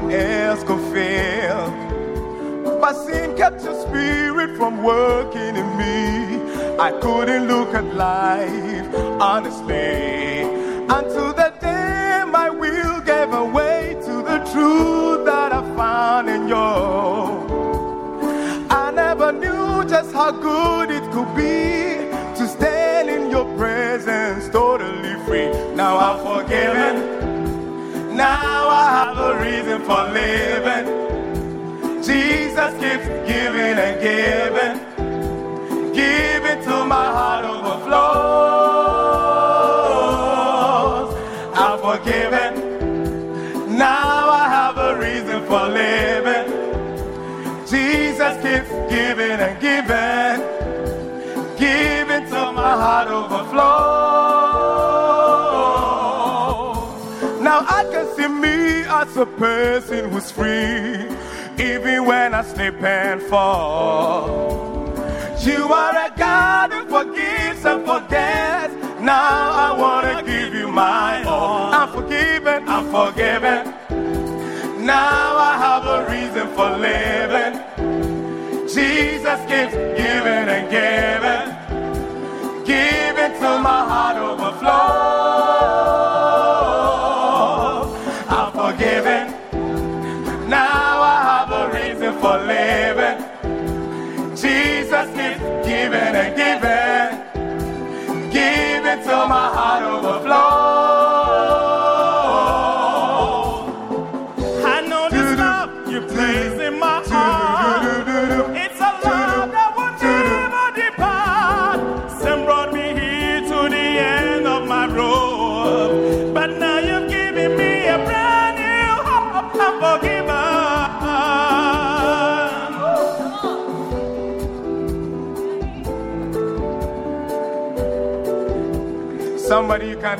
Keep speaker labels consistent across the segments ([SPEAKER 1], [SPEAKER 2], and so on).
[SPEAKER 1] One else could feel. But sin kept your spirit from working in me. I couldn't look at life honestly for living. Jesus keeps giving and giving. Giving till my heart overflows. I'm forgiven. Now I have a reason for living. Jesus keeps giving and giving. Person who's free, even when I slip and fall. You are a God who forgives and forgets. Now I want to give you my all. I'm forgiven, I'm forgiven. Now I have a reason for living. Jesus keeps giving and giving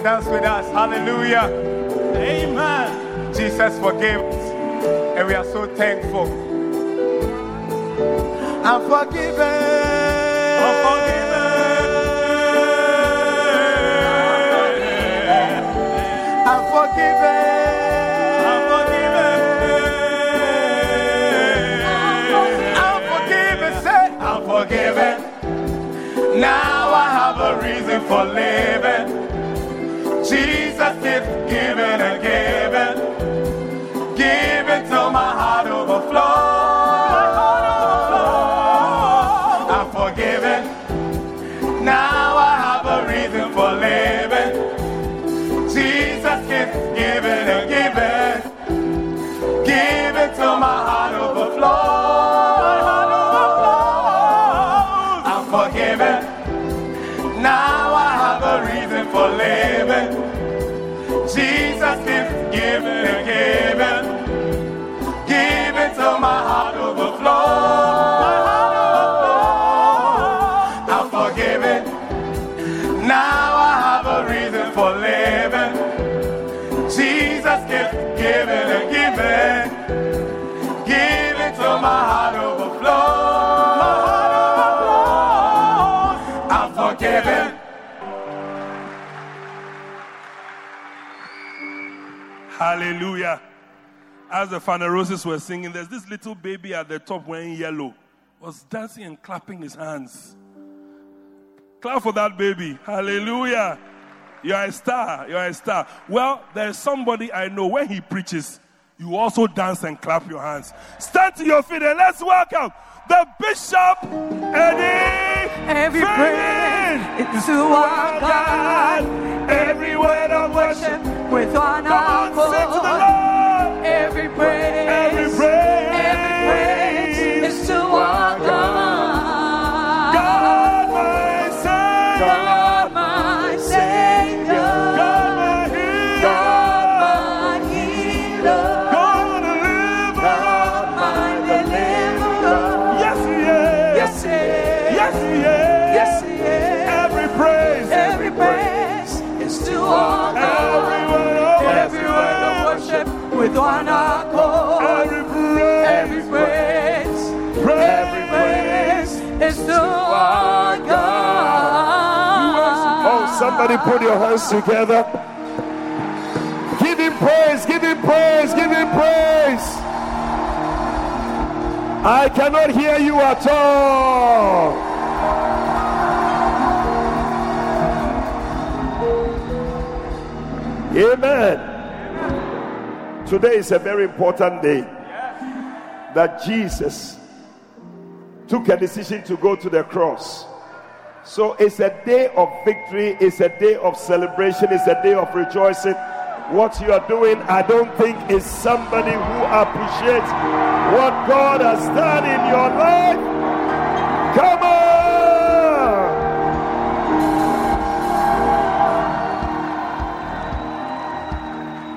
[SPEAKER 1] Dance with us. Hallelujah. Amen. Jesus forgave us. And we are so thankful. I'm forgiven. I'm forgiven. I'm forgiven. I'm forgiven. I'm forgiven. Say, I'm forgiven. Now I have a reason for living. Jesus is giving and giving, Jesus keeps giving and giving, giving till my heart overflows. I'm forgiven. Now I have a reason for living. Jesus keeps giving and giving, giving till my heart overflows.
[SPEAKER 2] Hallelujah. As the Roses were singing, there's this little baby at the top wearing yellow, was dancing and clapping his hands. Clap for that baby. Hallelujah. You're a star. You're a star. Well, there's somebody I know when he preaches, you also dance and clap your hands. Stand to your feet and let's welcome the Bishop Eddie.
[SPEAKER 3] Every praise to our God. Every word of worship with one
[SPEAKER 2] Come on, to the Lord.
[SPEAKER 3] Every praise.
[SPEAKER 2] Every praise.
[SPEAKER 4] Somebody put your hands together. Give him praise, give him praise, give him praise. I cannot hear you at all. Amen. Today is a very important day that Jesus took a decision to go to the cross. So it's a day of victory, it's a day of celebration, it's a day of rejoicing. What you are doing, I don't think is somebody who appreciates what God has done in your life. Come on!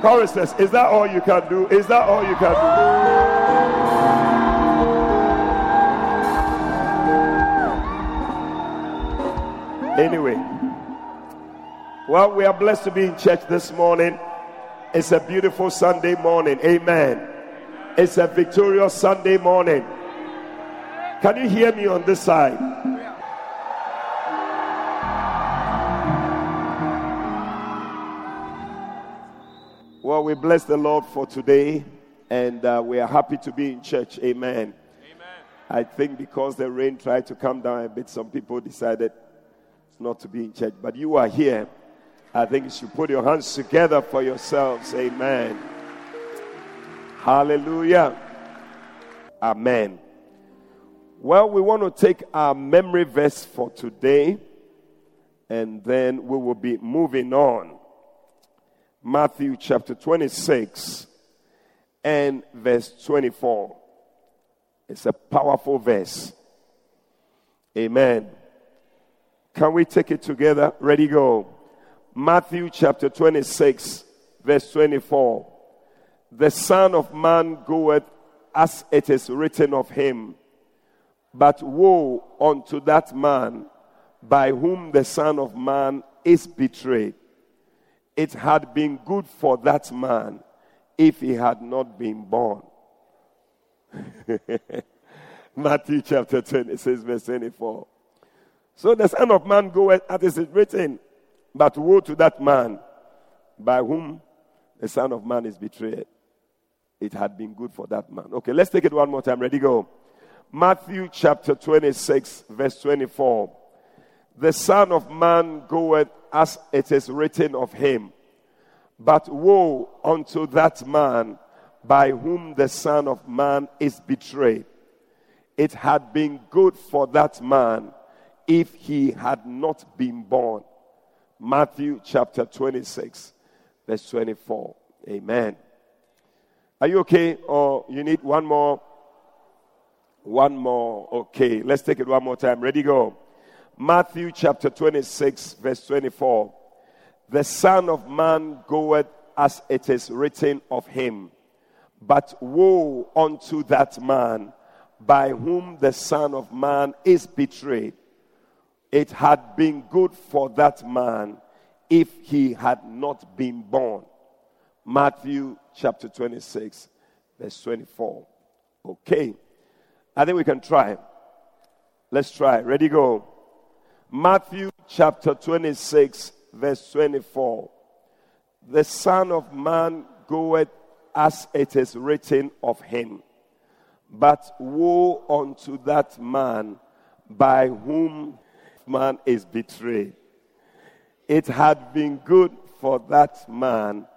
[SPEAKER 4] Choristers, is that all you can do? Is that all you can do? Anyway, well, we are blessed to be in church this morning. It's a beautiful Sunday morning. Amen. It's a victorious Sunday morning. Can you hear me on this side? Well, we bless the Lord for today, and uh, we are happy to be in church. Amen. I think because the rain tried to come down a bit, some people decided not to be in church. But you are here. I think you should put your hands together for yourselves. Amen. Hallelujah. Amen. Well, we want to take our memory verse for today, and then we will be moving on. Matthew chapter 26 and verse 24. It's a powerful verse. Amen. Can we take it together? Ready, go. Matthew chapter 26, verse 24. The Son of Man goeth as it is written of him. But woe unto that man by whom the Son of Man is betrayed. It had been good for that man if he had not been born. Matthew chapter 26, verse 24. So the Son of Man goeth as it is written, but woe to that man by whom the Son of Man is betrayed. It had been good for that man. Okay, let's take it one more time. Ready, go. Matthew chapter 26, verse 24. The Son of Man goeth as it is written of him. But woe unto that man by whom the Son of Man is betrayed. It had been good for that man if he had not been born. Matthew chapter 26, verse 24. Amen. Are you okay? Or you need one more? One more. Okay. Let's take it one more time. Ready, go. Matthew chapter 26, verse 24. The Son of Man goeth as it is written of him. But woe unto that man by whom the Son of Man is betrayed. It had been good for that man if he had not been born. Matthew chapter 26, verse 24. Okay. I think we can try. Let's try. Ready, go. Matthew chapter 26, verse 24. The Son of Man goeth as it is written of him. But woe unto that man by whom man is betrayed. It had been good for that man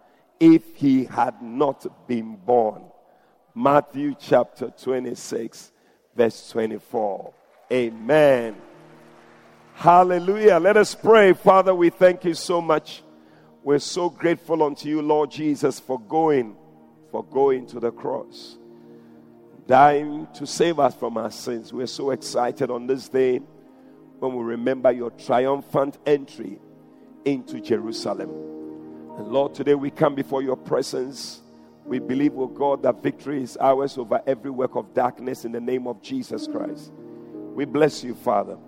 [SPEAKER 4] if he had not been born. Matthew chapter 26, verse 24. Amen. Hallelujah. Let us pray. Father, we thank you so much. We're so grateful unto you, Lord Jesus, for going, for going to the cross, dying to save us from our sins. We're so excited on this day when we remember your triumphant entry into Jerusalem. And Lord, today we come before your presence. We believe, oh God, that victory is ours over every work of darkness in the name of Jesus Christ. We bless you, Father.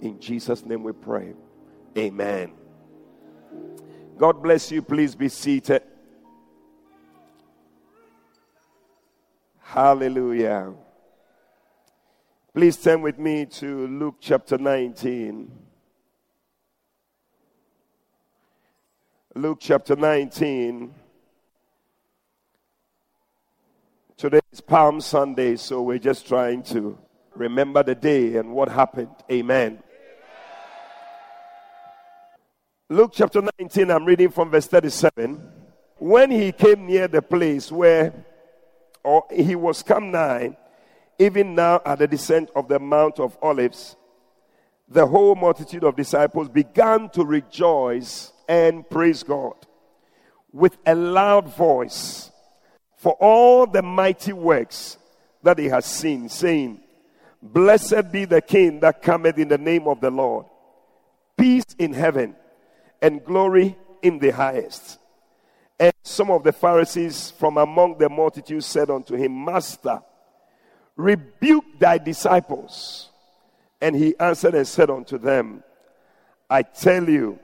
[SPEAKER 4] In Jesus' name we pray. Amen. God bless you. Please be seated. Hallelujah. Please turn with me to Luke chapter 19. Luke chapter 19. Today is Palm Sunday, so we're just trying to remember the day and what happened. Amen. Luke chapter 19, I'm reading from verse 37. When he came near the place where, or he was come nigh, even now at the descent of the Mount of Olives, the whole multitude of disciples began to rejoice and praise God with a loud voice for all the mighty works that he has seen, saying, Blessed be the King that cometh in the name of the Lord. Peace in heaven and glory in the highest. And some of the Pharisees from among the multitude said unto him, Master, rebuke thy disciples. And he answered and said unto them, I tell you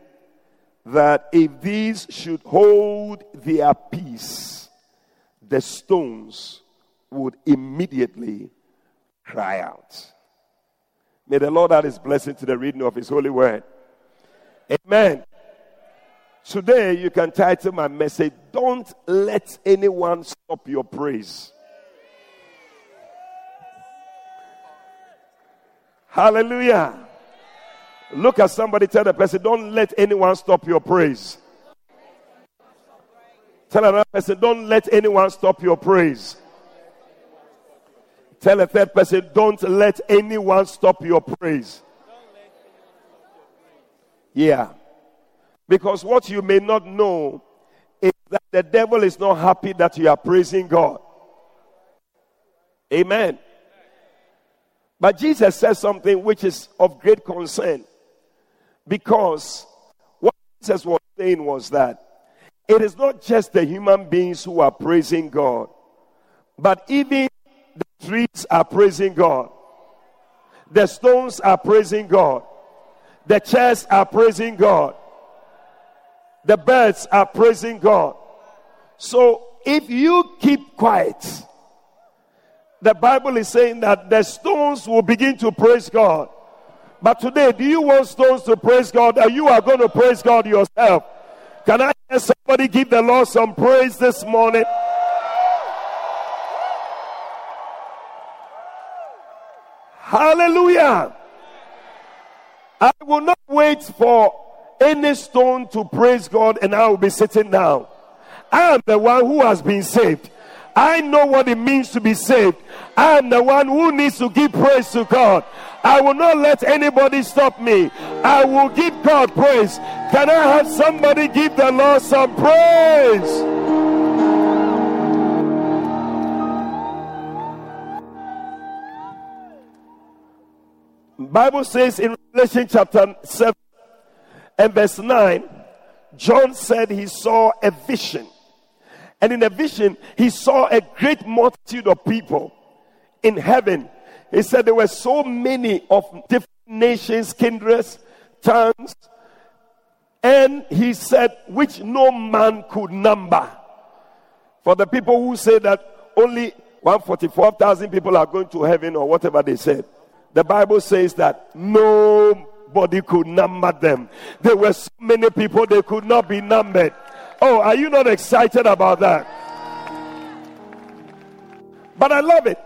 [SPEAKER 4] that if these should hold their peace, the stones would immediately cry out. May the Lord add his blessing to the reading of his holy word. Amen. Today, you can title my message, Don't Let Anyone Stop Your Praise. Hallelujah. Look at somebody, tell the person, Don't let anyone stop your praise. Tell another person, Don't let anyone stop your praise. Tell a third person, Don't let anyone stop your praise. Yeah. Because what you may not know is that the devil is not happy that you are praising God. Amen. But Jesus says something which is of great concern. Because what Jesus was saying was that it is not just the human beings who are praising God, but even the trees are praising God, the stones are praising God, the chairs are praising God, the birds are praising God. So if you keep quiet, the Bible is saying that the stones will begin to praise God. But today, do you want stones to praise God or you are going to praise God yourself? Can I hear somebody give the Lord some praise this morning? Hallelujah. I will not wait for any stone to praise God and I will be sitting down. I am the one who has been saved. I know what it means to be saved. I am the one who needs to give praise to God. I will not let anybody stop me. I will give God praise. Can I have somebody give the Lord some praise? Bible says in Revelation chapter 7 and verse 9, John said he saw a vision. And in a vision, he saw a great multitude of people in heaven. He said there were so many of different nations, kindreds, tongues. And he said, which no man could number. For the people who say that only 144,000 people are going to heaven or whatever they said, the Bible says that no nobody could number them. There were so many people, they could not be numbered. Oh, are you not excited about that? But I love it.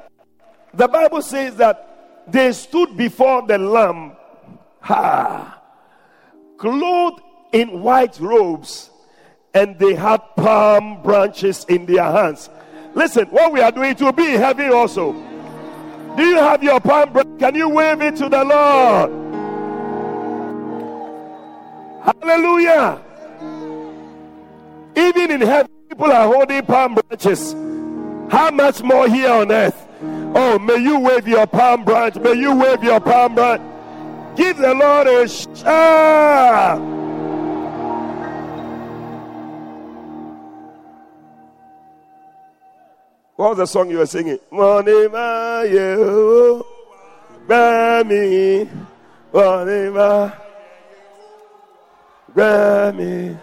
[SPEAKER 4] The Bible says that they stood before the Lamb, ha, clothed in white robes, and they had palm branches in their hands. Listen, what we are doing to be heavy also. Do you have your palm branch? Can you wave it to the Lord? Hallelujah. Even in heaven, people are holding palm branches. How much more here on earth? Oh, may you wave your palm branch. May you wave your palm branch. Give the Lord a shout. What was the song you were singing? Money, my you, me, money, my. Grammy.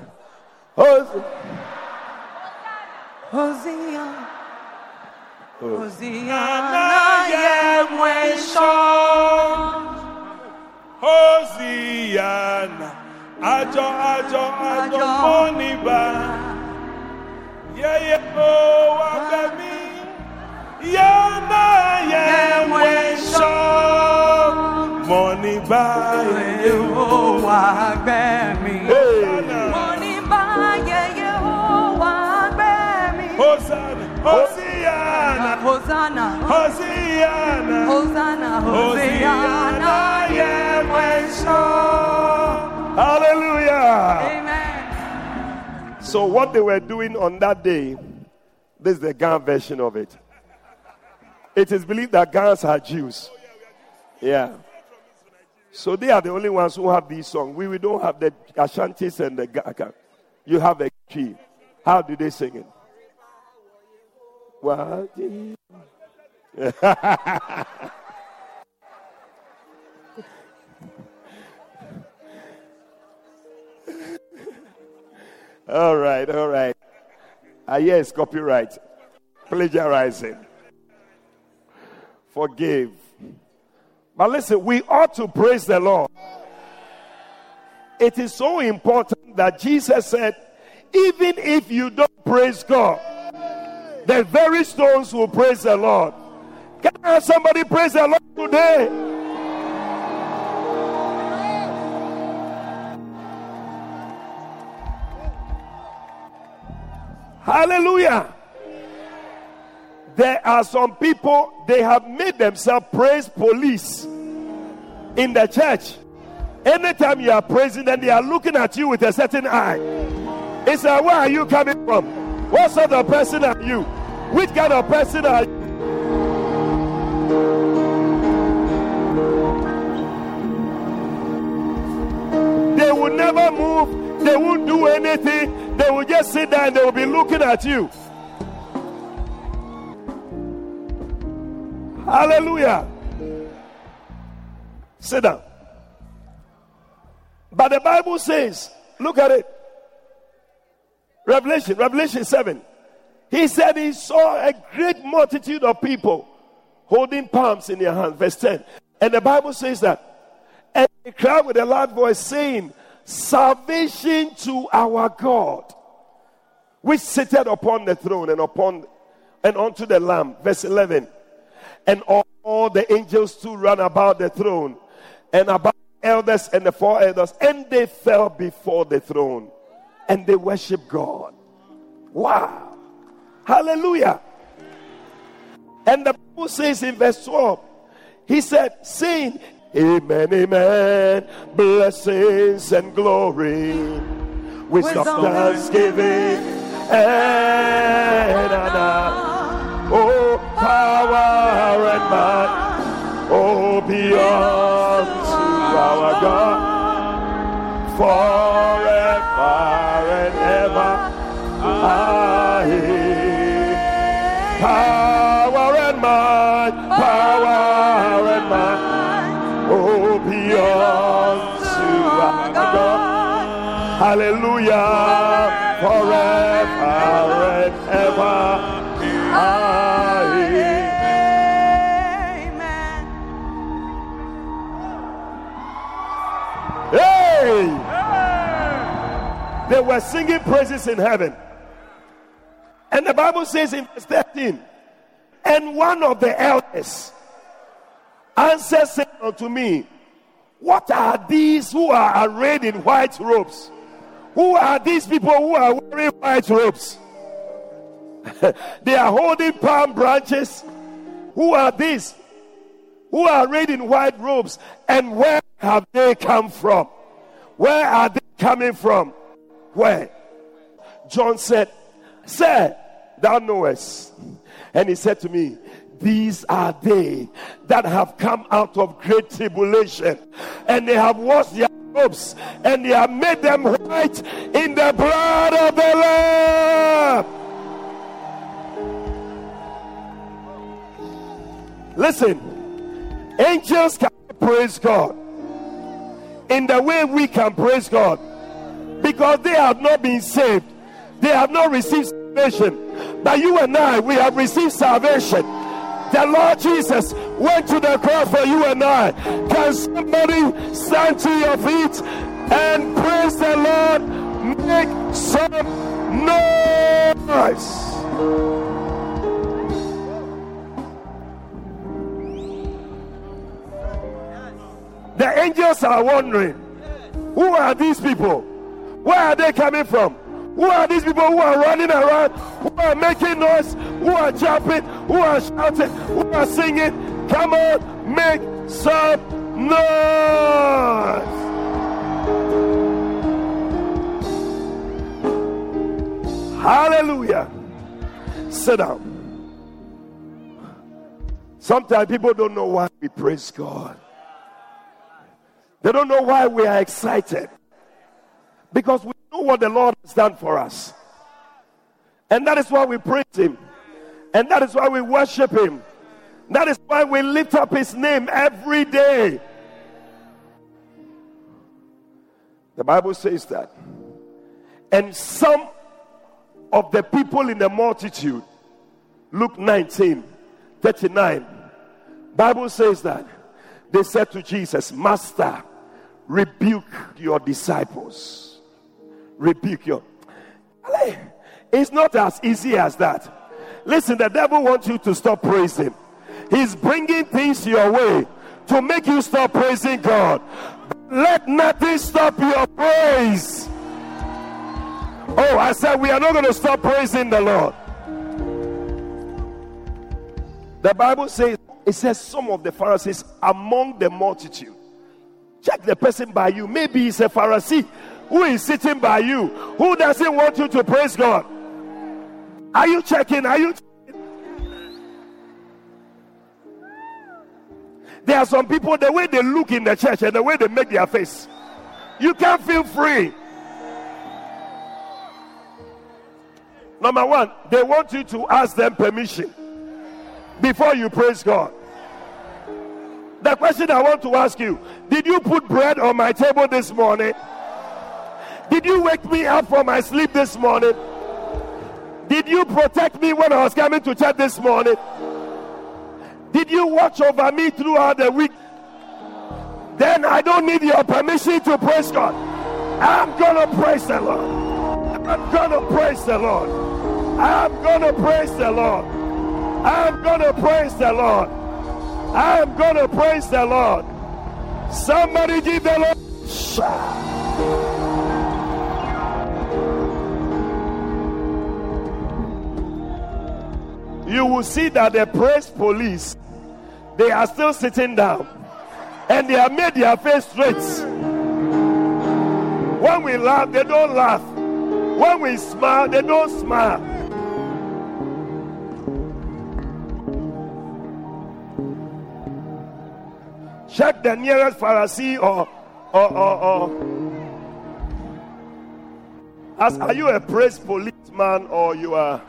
[SPEAKER 4] Hosea.
[SPEAKER 3] Hosiana yemwesho.
[SPEAKER 2] Hosiana. Ajo, ajo, ajo, moniba. Yeah, yeah, oh, wabemi. Yana yemwesho. Moniba.
[SPEAKER 3] Yehowa gbẹ̀mí.
[SPEAKER 2] Hosanna. Hosanna.
[SPEAKER 3] Hosanna.
[SPEAKER 2] Hosiana.
[SPEAKER 3] Hosanna. Hosanna.
[SPEAKER 4] Hallelujah.
[SPEAKER 3] Amen.
[SPEAKER 4] So, what they were doing on that day, this is the Ghana version of it. It is believed that Ghanaians are Jews. Yeah. So, they are the only ones who have these songs. We, we don't have the Ashantis and the Gaka. You have a key. How do they sing it? What? all right, all right. Ah, yes, copyright. Plagiarizing. Forgive. But listen, we ought to praise the Lord. It is so important that Jesus said, even if you don't praise God, the very stones will praise the Lord. Can somebody praise the Lord today? Hallelujah. There are some people, they have made themselves praise police in the church. Anytime you are praising they are looking at you with a certain eye. It's like, where are you coming from? What sort of person are you? Which kind of person are you? They will never move, they won't do anything, they will just sit there and they will be looking at you. Hallelujah. Sit down. But the Bible says, look at it. Revelation, Revelation 7. He said he saw a great multitude of people holding palms in their hands. Verse 10. And the Bible says that. And they cried with a loud voice, saying, Salvation to our God, which sitteth upon the throne and upon and unto the Lamb. Verse 11. And all, all the angels stood round about the throne and about the elders and the four elders, and they fell before the throne and they worship God. Wow. Hallelujah. And the Bible says in verse 12, he said, Sing, Amen, amen, blessings and glory, wisdom, thanksgiving, and honor, oh, power and might, oh, beyond to our God, forever Power and might, power and might, oh, beyond to our God. Hallelujah, forever and ever.
[SPEAKER 3] Amen.
[SPEAKER 4] Hey! They were singing praises in heaven. And the Bible says in verse 13, and one of the elders answered saying unto me, What are these who are arrayed in white robes? Who are these people who are wearing white robes? they are holding palm branches. Who are these? Who are arrayed in white robes? And where have they come from? Where are they coming from? Where? John said, Sir, thou knowest. And he said to me, These are they that have come out of great tribulation, and they have washed their robes, and they have made them white in the blood of the Lamb. Listen, angels can praise God in the way we can praise God because they have not been saved, they have not received salvation. But you and I, we have received salvation. The Lord Jesus went to the cross for you and I. Can somebody stand to your feet and praise the Lord? Make some noise. The angels are wondering who are these people? Where are they coming from? Who are these people who are running around, who are making noise, who are jumping, who are shouting, who are singing? Come on, make some noise. Hallelujah. Sit down. Sometimes people don't know why we praise God. They don't know why we are excited. Because we know what the Lord has done for us. And that is why we praise Him. And that is why we worship Him. That is why we lift up His name every day. The Bible says that. And some of the people in the multitude, Luke 19 39, Bible says that they said to Jesus, Master, rebuke your disciples. Rebuke you. It's not as easy as that. Listen, the devil wants you to stop praising. He's bringing things your way to make you stop praising God. Let nothing stop your praise. Oh, I said we are not going to stop praising the Lord. The Bible says, it says some of the Pharisees among the multitude Check the person by you. Maybe he's a Pharisee who is sitting by you, who doesn't want you to praise God. Are you checking? Are you? There are some people, the way they look in the church and the way they make their face, you can't feel free. Number one, they want you to ask them permission before you praise God. The question I want to ask you Did you put bread on my table this morning? Did you wake me up from my sleep this morning? Did you protect me when I was coming to church this morning? Did you watch over me throughout the week? Then I don't need your permission to praise God. I'm gonna praise the Lord. I'm gonna praise the Lord. I'm gonna praise the Lord. I'm gonna praise the Lord. I'm to praise the Lord. Somebody give the Lord. You will see that the praise police, they are still sitting down and they have made their face straight. When we laugh, they don't laugh. When we smile, they don't smile. Check the nearest Pharisee or or or, or. As are you a praise policeman or you are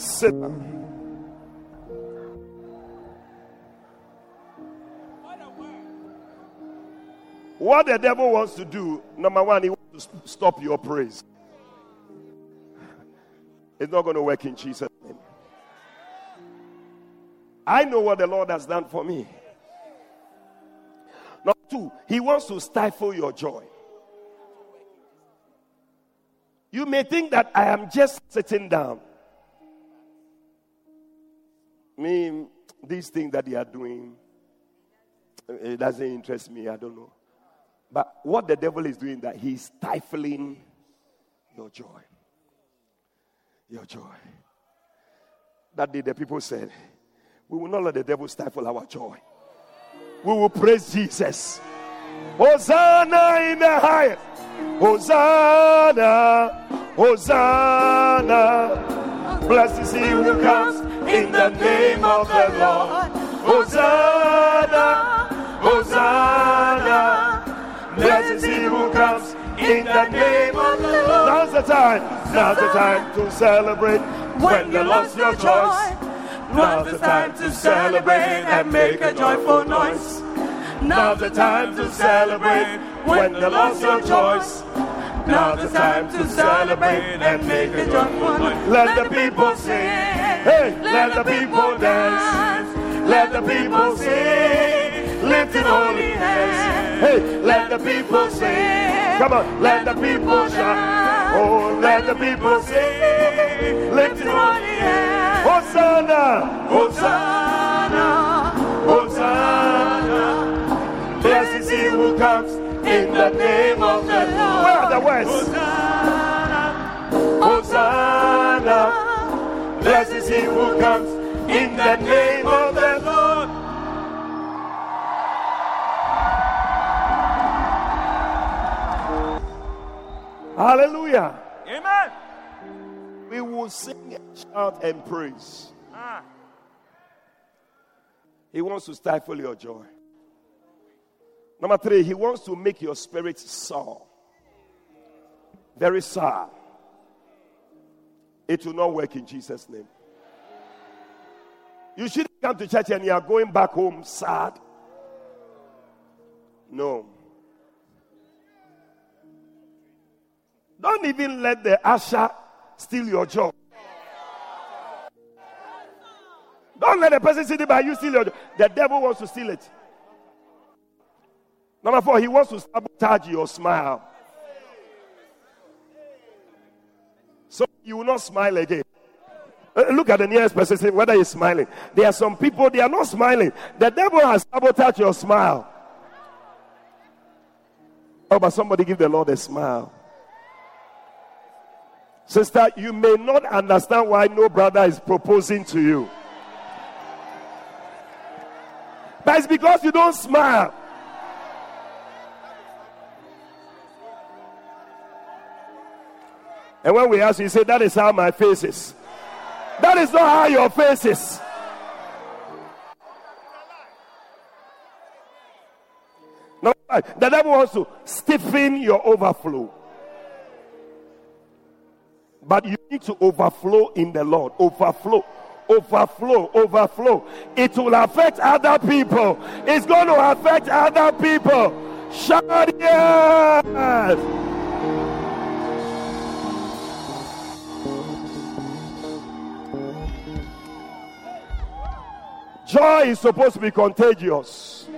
[SPEAKER 4] sit What the devil wants to do, number one, he wants to stop your praise. It's not going to work in Jesus' name. I know what the Lord has done for me. Number two, He wants to stifle your joy. You may think that I am just sitting down. Me, these things that they are doing, it doesn't interest me. I don't know. But what the devil is doing, that he's stifling your joy. Your joy. That day, the people said, we will not let the devil stifle our joy. We will praise Jesus. Hosanna in the highest. Hosanna. Hosanna. Blessed is he who comes in the name of the Lord. Hosanna. Hosanna. Blessed is he who comes in the name of the Lord. Now's the time. Now's the time to celebrate when you lost your choice. Now's the time to celebrate and make a joyful noise. Now's the time to celebrate when you lost your choice.
[SPEAKER 5] Now's the time to celebrate and make a joyful noise. Let the people sing. Hey, let the people dance. Let the people sing. Lifting holy hands. Hey, let the people sing. Come on, let the people shout. Oh, let the people sing. Lifting holy hands. Hosanna, Hosanna, Hosanna. Blessed is he who comes in the name of the Lord.
[SPEAKER 4] Where are the words?
[SPEAKER 5] Hosanna, Hosanna. Blessed is he who comes in the name of the Lord.
[SPEAKER 4] Hallelujah.
[SPEAKER 5] Amen.
[SPEAKER 4] We will sing and shout and praise.
[SPEAKER 5] Ah.
[SPEAKER 4] He wants to stifle your joy. Number three, he wants to make your spirit sour. Very sour. It will not work in Jesus' name. You shouldn't come to church and you are going back home sad. No. Don't even let the usher steal your job. Don't let the person sitting by you steal your job. The devil wants to steal it. Number four, he wants to sabotage your smile. So you will not smile again. Uh, Look at the nearest person, whether he's smiling. There are some people, they are not smiling. The devil has sabotaged your smile. Oh, but somebody give the Lord a smile. Sister, you may not understand why no brother is proposing to you. But it's because you don't smile. And when we ask you, say, That is how my face is. That is not how your face is. No, the devil wants to stiffen your overflow. But you need to overflow in the Lord. Overflow. Overflow, overflow. It will affect other people. It's going to affect other people. Shout yes. Joy is supposed to be contagious.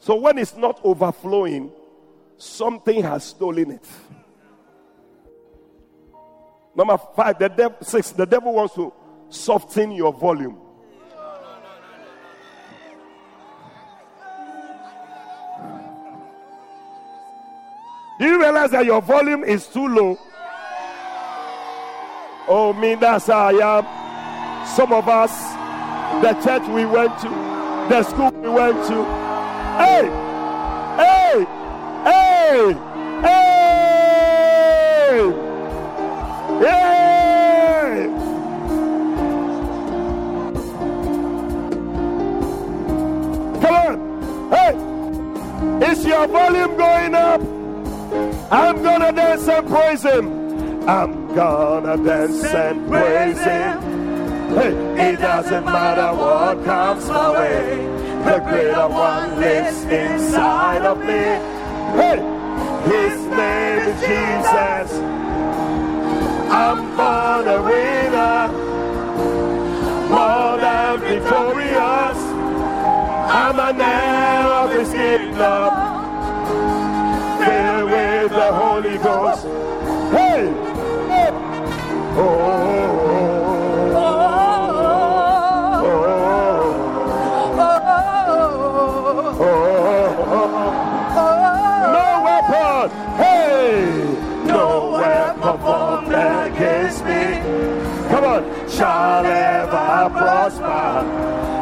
[SPEAKER 4] So when it's not overflowing, something has stolen it. Number five, the devil six, the devil wants to soften your volume. Do you realize that your volume is too low? Oh, me, that's how I am. Some of us, the church we went to, the school we went to. Hey, hey, hey, hey, hey. Come on, hey, is your volume going up? I'm gonna dance and praise him. I'm gonna dance and praise him. Hey, it doesn't matter what comes my way. The greater one lives inside of me. Hey, his name is Jesus. I'm born a winner, more than victorious. I'm an heir of his kingdom, filled with the Holy Ghost. Hey, hey. oh. Shall ever prosper.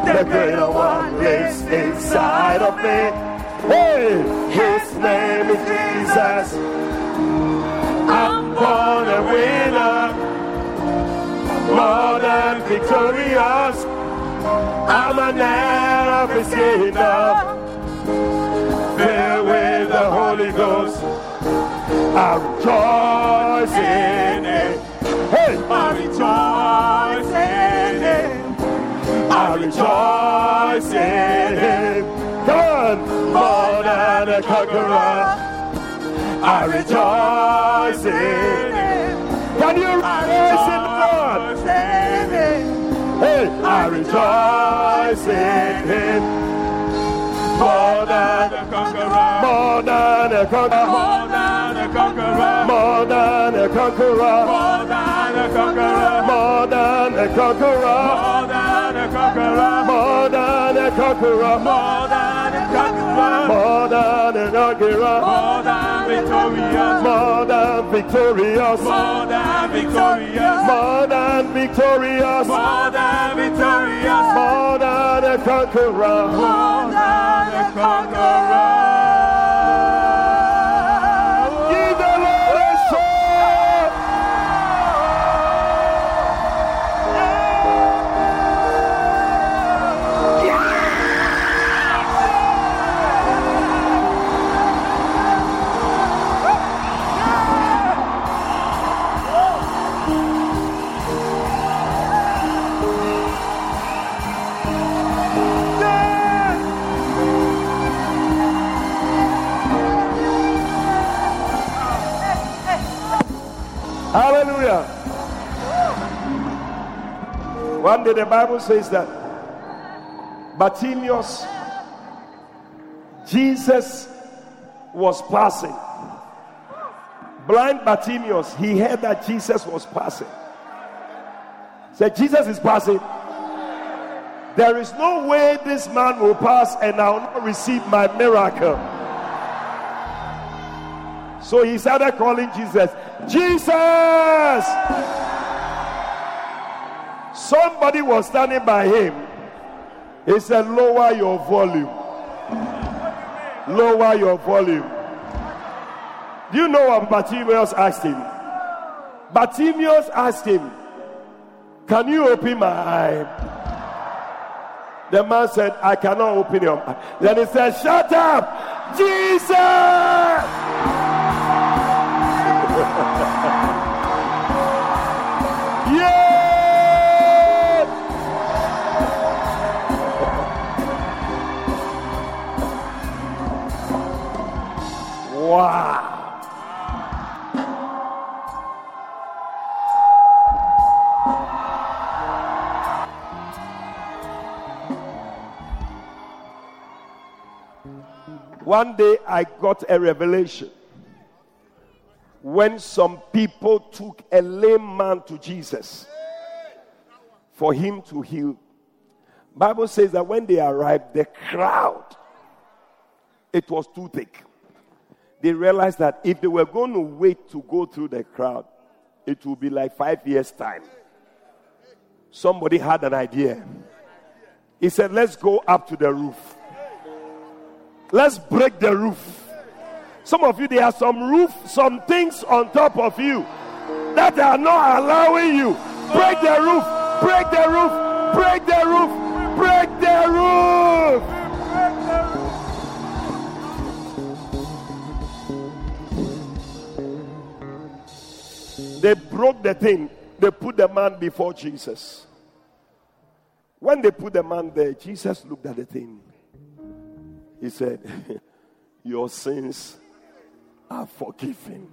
[SPEAKER 4] The greater one lives inside of me. Hey, his name is Jesus. I'm born a winner, more than victorious. I'm an heir of his kingdom filled with the Holy Ghost. I rejoice in it. Hey, I rejoice rejoice in Him. Come on, more than a conqueror. I rejoice in Him. Can you rejoice in the Lord? Hey, I rejoice in Him. More than a conqueror. More than a conqueror. More than a conqueror. More than a conqueror. More than a conqueror. More than a conqueror. More than a conqueror. More than a conqueror. More than victorious. More than victorious. More than victorious. More than victorious. More than a conqueror. More than a conqueror. One day the Bible says that Bartimaeus, Jesus was passing. Blind Bartimaeus, he heard that Jesus was passing. Said, Jesus is passing. There is no way this man will pass and I will not receive my miracle. So he started calling Jesus, Jesus! Somebody was standing by him. He said, Lower your volume. Lower your volume. Do you know what Bartimaeus asked him? Bartimaeus asked him, Can you open my eye? The man said, I cannot open your eye. Then he said, Shut up, Jesus! Wow. One day I got a revelation when some people took a lame man to Jesus for him to heal. Bible says that when they arrived, the crowd, it was too thick they realized that if they were going to wait to go through the crowd, it would be like five years' time. Somebody had an idea. He said, Let's go up to the roof. Let's break the roof. Some of you, there are some roof, some things on top of you that are not allowing you. Break the roof, break the roof, break the roof, break the roof. They broke the thing. They put the man before Jesus. When they put the man there, Jesus looked at the thing. He said, Your sins are forgiven.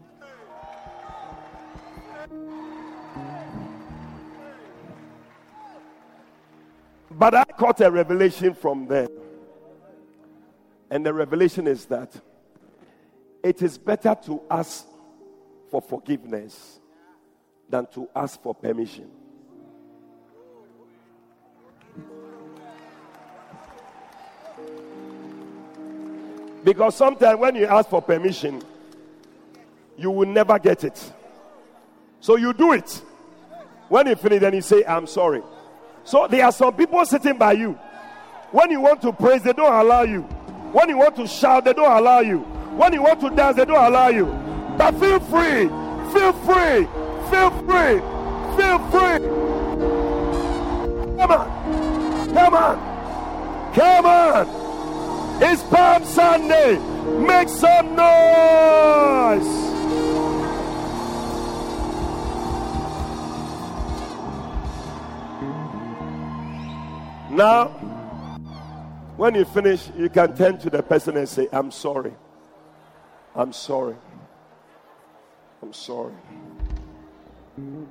[SPEAKER 4] But I caught a revelation from there. And the revelation is that it is better to ask for forgiveness than to ask for permission. Because sometimes when you ask for permission, you will never get it. So you do it. When you finish, then you say, I'm sorry. So there are some people sitting by you. When you want to praise, they don't allow you. When you want to shout, they don't allow you. When you want to dance, they don't allow you. But feel free. Feel free Feel free. Feel free. Come on. Come on. Come on. It's Palm Sunday. Make some noise. Now, when you finish, you can turn to the person and say, I'm sorry. I'm sorry. I'm sorry. I'm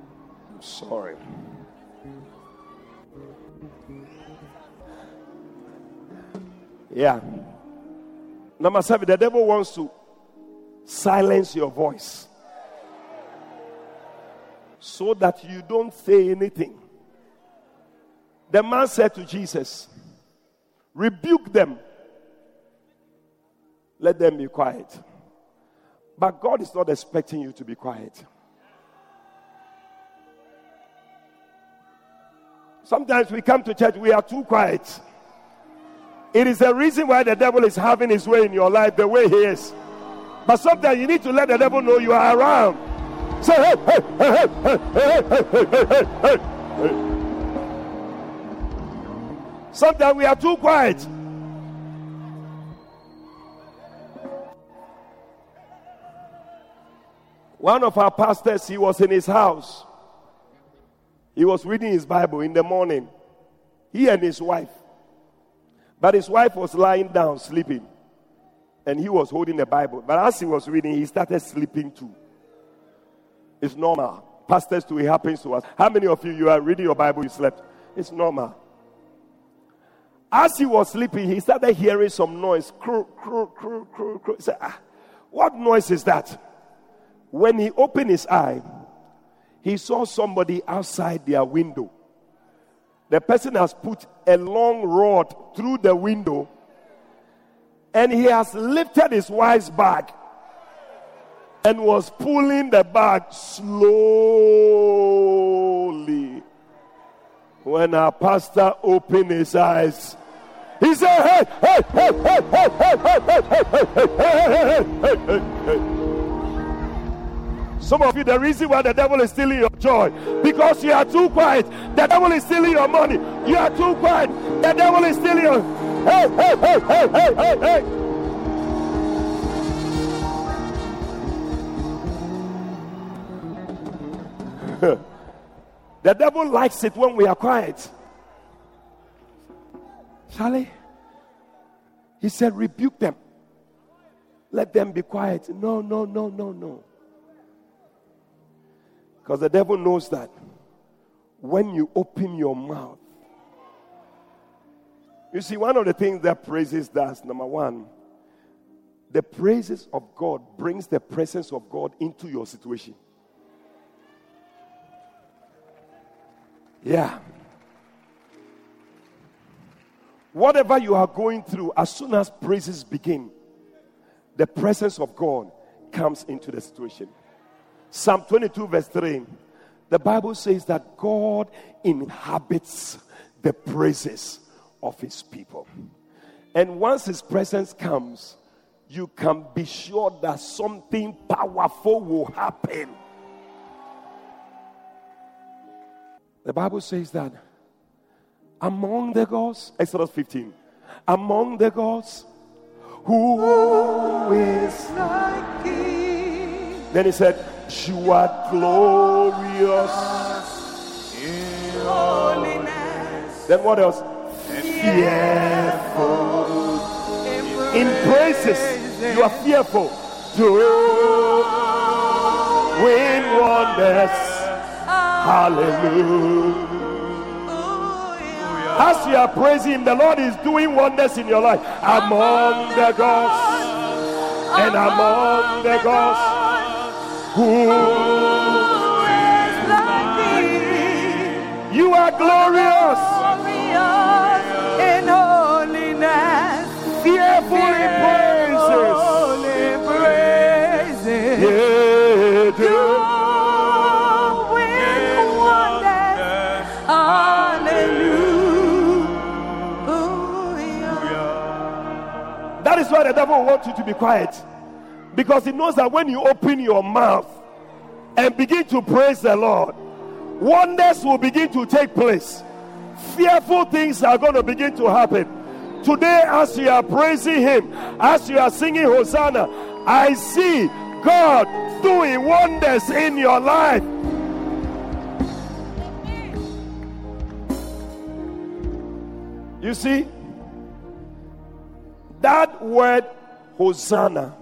[SPEAKER 4] sorry. Yeah. Number seven, the devil wants to silence your voice so that you don't say anything. The man said to Jesus, Rebuke them, let them be quiet. But God is not expecting you to be quiet. Sometimes we come to church, we are too quiet. It is the reason why the devil is having his way in your life the way he is. But sometimes you need to let the devil know you are around. Say, hey, hey, hey, hey, hey, hey, hey, hey, hey. Sometimes we are too quiet. One of our pastors, he was in his house. He was reading his Bible in the morning. He and his wife. But his wife was lying down sleeping. And he was holding the Bible. But as he was reading, he started sleeping too. It's normal. Pastors too, it happens to us. How many of you, you are reading your Bible, you slept? It's normal. As he was sleeping, he started hearing some noise. He said, ah, what noise is that? When he opened his eye, he saw somebody outside their window. The person has put a long rod through the window and he has lifted his wife's bag and was pulling the bag slowly. When our pastor opened his eyes, he said, Hey, hey, hey, hey, hey, hey, hey, hey, hey, hey, hey, hey, hey, hey, hey. Some of you, the reason why the devil is stealing your joy, because you are too quiet. The devil is stealing your money. You are too quiet. The devil is stealing your. Hey, hey, hey, hey, hey, hey, hey. the devil likes it when we are quiet. Charlie, he said, rebuke them. Let them be quiet. No, no, no, no, no. Because the devil knows that when you open your mouth, you see, one of the things that praises does, number one, the praises of God brings the presence of God into your situation. Yeah. Whatever you are going through, as soon as praises begin, the presence of God comes into the situation. Psalm 22, verse 3, the Bible says that God inhabits the praises of his people. And once his presence comes, you can be sure that something powerful will happen. The Bible says that among the gods, Exodus 15, among the gods, who is like thee? Then he said, You are glorious in holiness. Then what else? Fearful in praises. You are fearful to win wonders. Hallelujah. As you are praising Him, the Lord is doing wonders in your life. Among the gods and among the gods, who is like thee? You are glorious,
[SPEAKER 3] glorious in holiness,
[SPEAKER 4] fearful in praises.
[SPEAKER 3] praises.
[SPEAKER 4] Yeah, do.
[SPEAKER 3] Doing wonders. Hallelujah.
[SPEAKER 4] That is why the devil wants you to be quiet. Because he knows that when you open your mouth and begin to praise the Lord, wonders will begin to take place. Fearful things are going to begin to happen. Today, as you are praising Him, as you are singing Hosanna, I see God doing wonders in your life. You see, that word Hosanna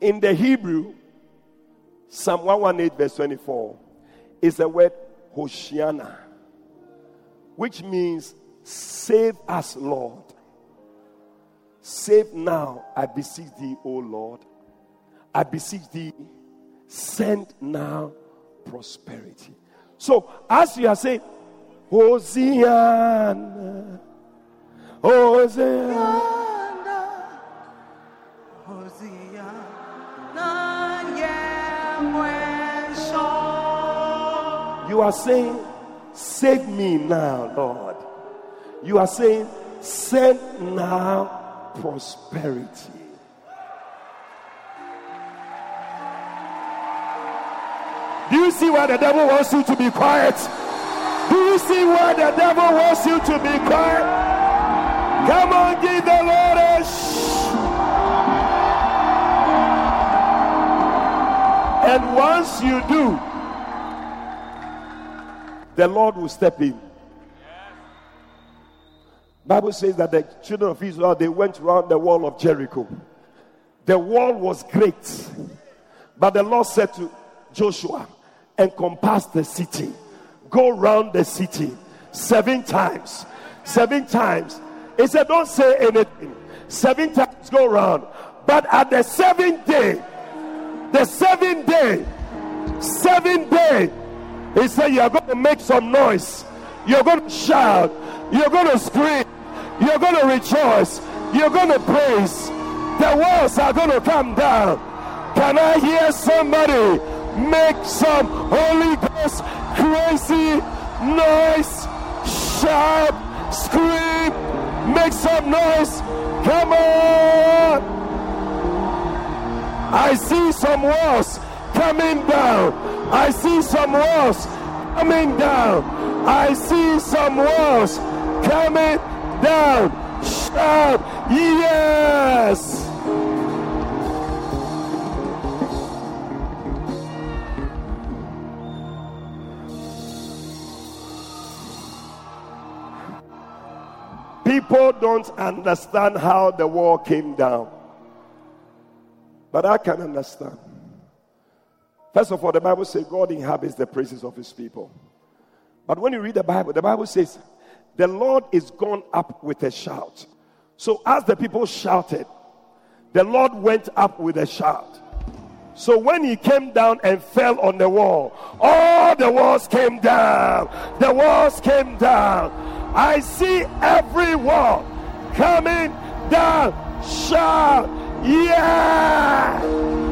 [SPEAKER 4] In the Hebrew, Psalm 118, verse 24, is the word Hoshiana, which means save us, Lord. Save now, I beseech thee, O Lord. I beseech thee, send now prosperity. So, as you are saying, Hosanna, Hosanna, You are saying, Save me now, Lord. You are saying, Send now prosperity. Do you see why the devil wants you to be quiet? Do you see why the devil wants you to be quiet? Come on, give the Lord a shh. And once you do, the Lord will step in. Bible says that the children of Israel they went around the wall of Jericho. The wall was great, but the Lord said to Joshua, encompass the city, go round the city seven times. Seven times. He said, Don't say anything. Seven times go round. But at the seventh day, the seventh day, seventh day, he said, You're going to make some noise. You're going to shout. You're going to scream. You're going to rejoice. You're going to praise. The walls are going to come down. Can I hear somebody make some Holy Ghost crazy noise? Shout, scream, make some noise. Come on. I see some walls coming down. I see some walls coming down. I see some walls coming down. Shout, yes. People don't understand how the wall came down. But I can understand. First of all, the Bible says God inhabits the praises of his people. But when you read the Bible, the Bible says, the Lord is gone up with a shout. So as the people shouted, the Lord went up with a shout. So when he came down and fell on the wall, all the walls came down. The walls came down. I see every wall coming down. Shout, yeah!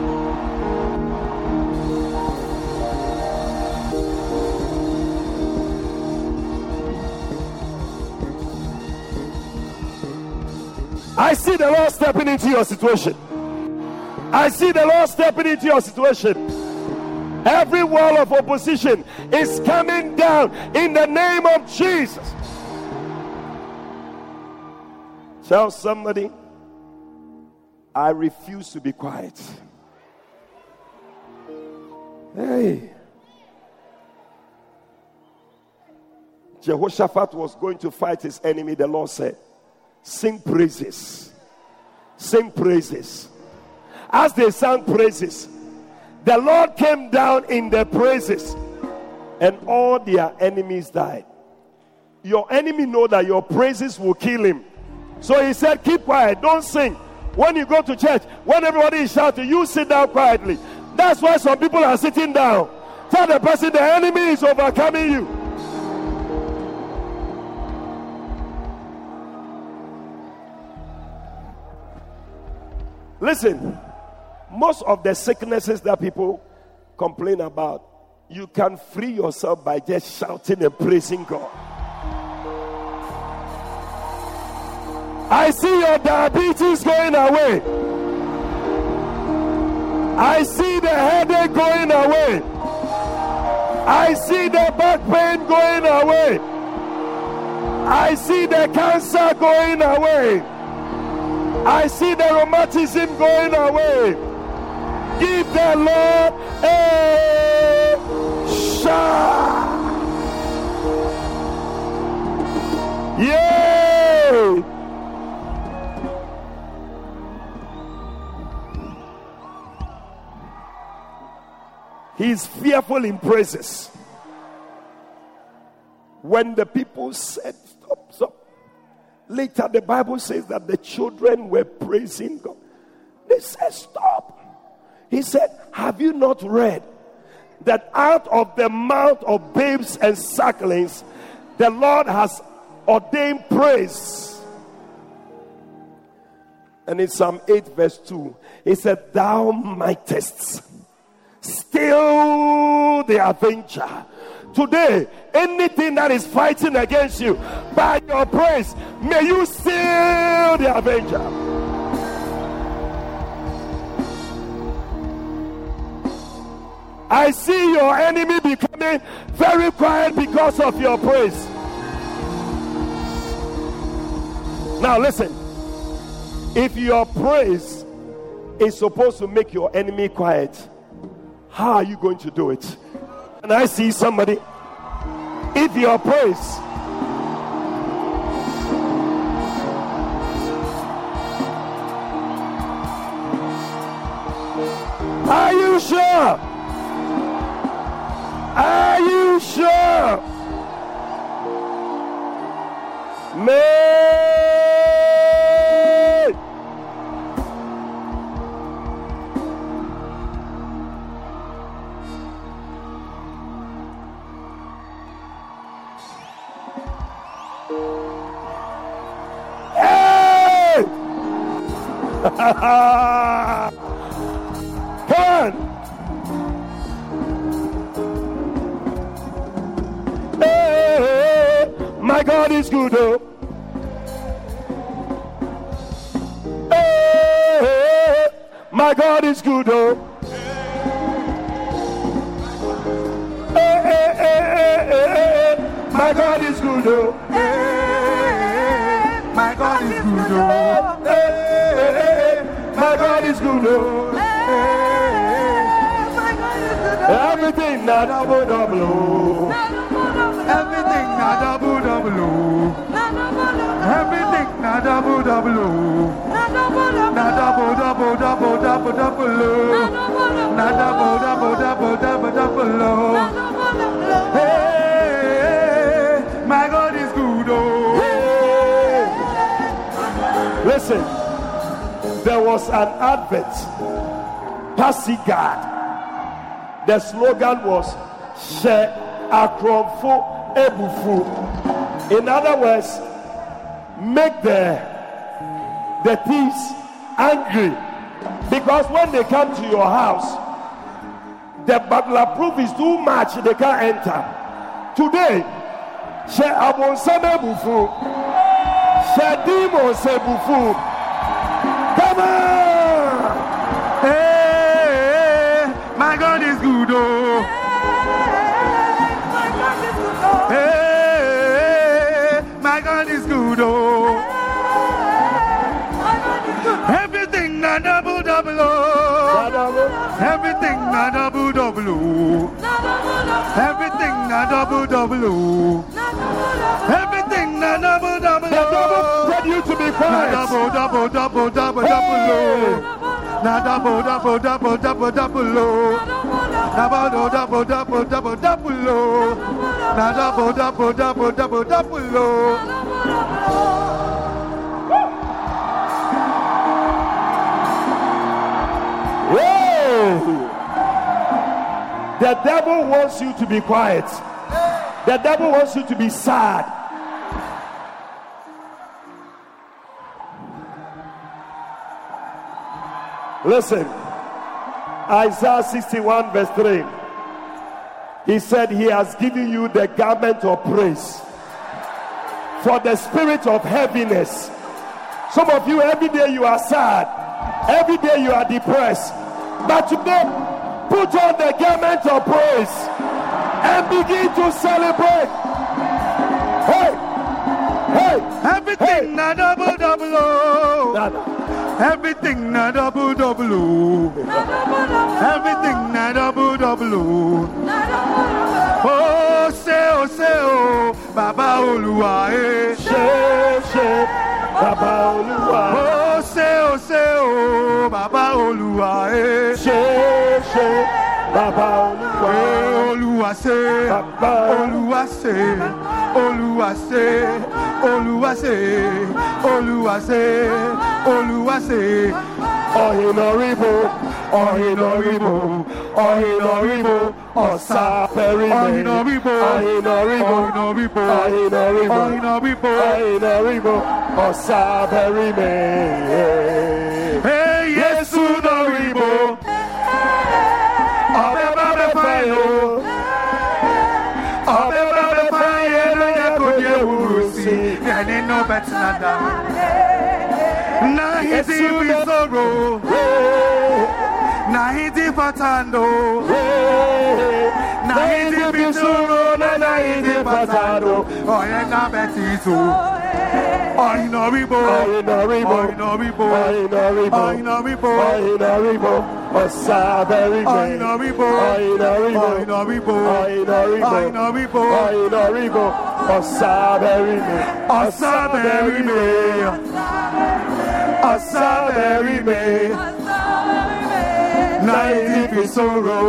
[SPEAKER 4] I see the Lord stepping into your situation. I see the Lord stepping into your situation. Every wall of opposition is coming down in the name of Jesus. Tell somebody, I refuse to be quiet. Hey. Jehoshaphat was going to fight his enemy, the Lord said. Sing praises. Sing praises. As they sang praises, the Lord came down in their praises, and all their enemies died. Your enemy know that your praises will kill him. So he said, Keep quiet, don't sing. When you go to church, when everybody is shouting, you sit down quietly. That's why some people are sitting down. Tell the person the enemy is overcoming you. Listen, most of the sicknesses that people complain about, you can free yourself by just shouting and praising God. I see your diabetes going away. I see the headache going away. I see the back pain going away. I see the cancer going away. I see the rheumatism going away. Give the Lord a shout. Yay! He's fearful in praises. When the people said, Stop, stop. Later, the Bible says that the children were praising God. They said, Stop. He said, Have you not read that out of the mouth of babes and sucklings, the Lord has ordained praise? And in Psalm 8, verse 2, he said, Thou mightest still the avenger. Today, anything that is fighting against you, by your praise, may you still the avenger. I see your enemy becoming very quiet because of your praise. Now, listen. If your praise is supposed to make your enemy quiet, how are you going to do it? And I see somebody, if your praise Are you sure? Are you sure? May Hey! Come on! Hey, my God is good. Oh. Hey, my God is good. Oh. Hey, my God is good. Oh. Would have blow.
[SPEAKER 5] Everything na double double oh. Everything na double double oh. Na double double double double double oh. Na double double double double double oh. Hey, my God is good oh.
[SPEAKER 4] Listen, there was an advert, Passy God. The slogan was She Akromfo Ebufu. In other words, make the the thieves angry. Because when they come to your house, the burglar proof is too much, they can't enter. Today, She Abonsame Ebufu. Shadimo Sebufu. Come on!
[SPEAKER 5] Na double double oh. Everything na double double oh. Everything na double double oh. Everything na double double oh.
[SPEAKER 4] said you to be
[SPEAKER 5] Na
[SPEAKER 4] quiet.
[SPEAKER 5] double double double double double oh. Na double double double double double oh. Na double double double double double oh. Na double double double double double oh.
[SPEAKER 4] The devil wants you to be quiet. The devil wants you to be sad. Listen, Isaiah 61, verse 3. He said, He has given you the garment of praise for the spirit of heaviness. Some of you, every day you are sad, every day you are depressed. But today, put on the garment of praise and begin to celebrate. Hey, hey,
[SPEAKER 5] Everything na double double oh.
[SPEAKER 4] Nana.
[SPEAKER 5] Everything na double double oh. Everything na double double oh. Oh say oh say oh Baba Olúwa eh.
[SPEAKER 4] Ṣe ṣe bàbá olúwa.
[SPEAKER 5] Oh say oh say oh Baba Olúwa eh.
[SPEAKER 4] Ṣe ṣe Baba
[SPEAKER 5] Olúwa
[SPEAKER 4] Olúwa.
[SPEAKER 5] ṣe,
[SPEAKER 4] Baba
[SPEAKER 5] Olúwa ṣe, Olúwa ṣe, Olúwa ṣe, Olúwa ṣe, Olúwa ṣe.
[SPEAKER 4] Ọ̀hìnàríbo, ọ̀hìnàríbo, ọ̀hìnàríbo, ọ̀sà pẹ̀rìmẹ̀.
[SPEAKER 5] Ọ̀hìnàríbo,
[SPEAKER 4] ọ̀hìnàríbo,
[SPEAKER 5] Ọ̀hìnàríbo,
[SPEAKER 4] ọ̀hìnàríbo,
[SPEAKER 5] Ọ̀hìnàríbo.
[SPEAKER 4] ọ̀hìnàríbo, ọ̀sà pẹ̀rìmẹ̀.
[SPEAKER 5] Hey, Yesu noribo, ọbẹ̀ bá bẹ fẹ́ yo, ọbẹ̀ bá bẹ fẹ́ yẹ ló yẹ kó di ewúro sí, yẹni nù bẹ tẹ̀lé dá. Na hiti fi sọ̀rọ̀, na hiti fatando, na hiti fi sọ̀rọ̀, na na hiti fatando, ọ̀yẹ́ náà bẹ ti tó. Ọ̀hìnàríbo,
[SPEAKER 4] Ọ̀hìnàríbo,
[SPEAKER 5] Ọ̀hìnàríbo,
[SPEAKER 4] ọ̀hìnàríbo,
[SPEAKER 5] Ọ̀hìnàríbo.
[SPEAKER 4] ọ̀hìnàríbo, ọ̀sà pẹ̀rìmẹ̀.
[SPEAKER 5] Ọ̀hìnàríbo,
[SPEAKER 4] ọ̀hìnàríbo,
[SPEAKER 5] Ọ̀hìnàríbo,
[SPEAKER 4] ọ̀hìnàríbo,
[SPEAKER 5] Ọ̀hìnàríbo,
[SPEAKER 4] ọ̀hìnàríbo, ọ̀sà pẹ̀rìmẹ̀.
[SPEAKER 5] Ọ̀sàbẹ̀rìmẹ̀, Ọ̀sàbẹ̀rìmẹ̀, Náìtì fi sọ̀rọ̀,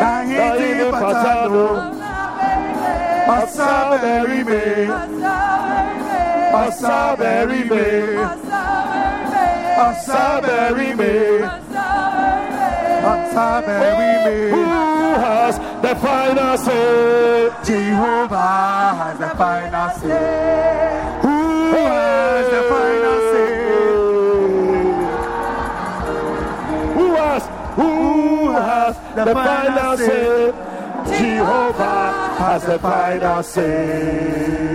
[SPEAKER 5] Náìtì pàtàkì, Ọ̀sàbẹ̀rìmẹ̀, Ọ̀sàbẹ̀rìmẹ̀, Ọ̀sàbẹ̀rìmẹ̀, Ọ̀sàbẹ̀rìmẹ̀.
[SPEAKER 4] Who has the final say?
[SPEAKER 5] Jehovah has the final say. Who has the final?
[SPEAKER 4] Has the final say? Jehovah has the final say.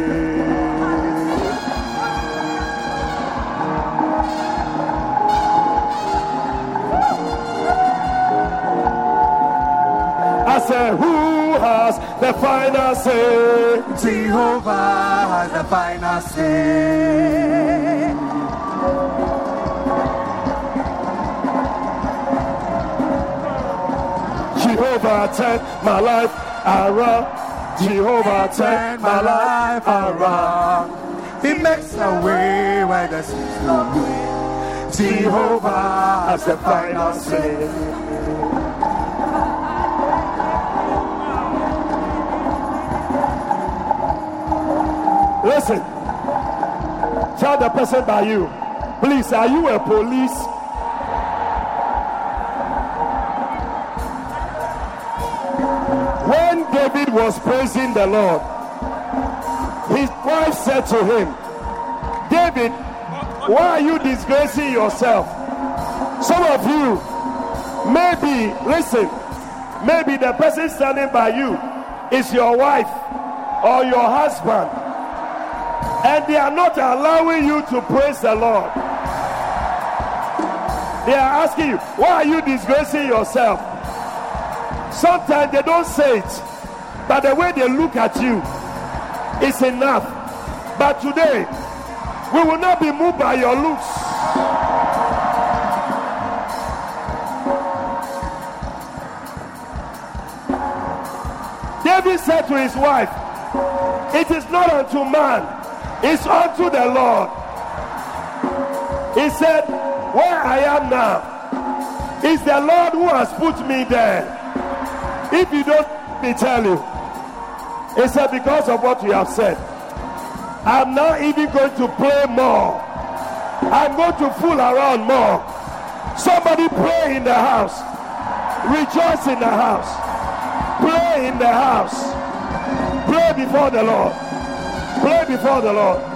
[SPEAKER 4] I said, who has the final say?
[SPEAKER 5] Jehovah has the final say.
[SPEAKER 4] Jehovah turn my life around. Jehovah turn my life around.
[SPEAKER 5] He makes a way where there seems no way. Jehovah has the final say.
[SPEAKER 4] Listen, tell the person by you, please, are you a police? David was praising the Lord, his wife said to him, David, why are you disgracing yourself? Some of you, maybe, listen, maybe the person standing by you is your wife or your husband and they are not allowing you to praise the Lord. They are asking you, why are you disgracing yourself? Sometimes they don't say it, but the way they look at you is enough. But today, we will not be moved by your looks. David said to his wife, It is not unto man, it's unto the Lord. He said, Where I am now is the Lord who has put me there. If you don't let me tell you, he said, Because of what you have said, I'm not even going to play more. I'm going to fool around more. Somebody pray in the house, rejoice in the house, pray in the house, pray before the Lord, pray before the Lord,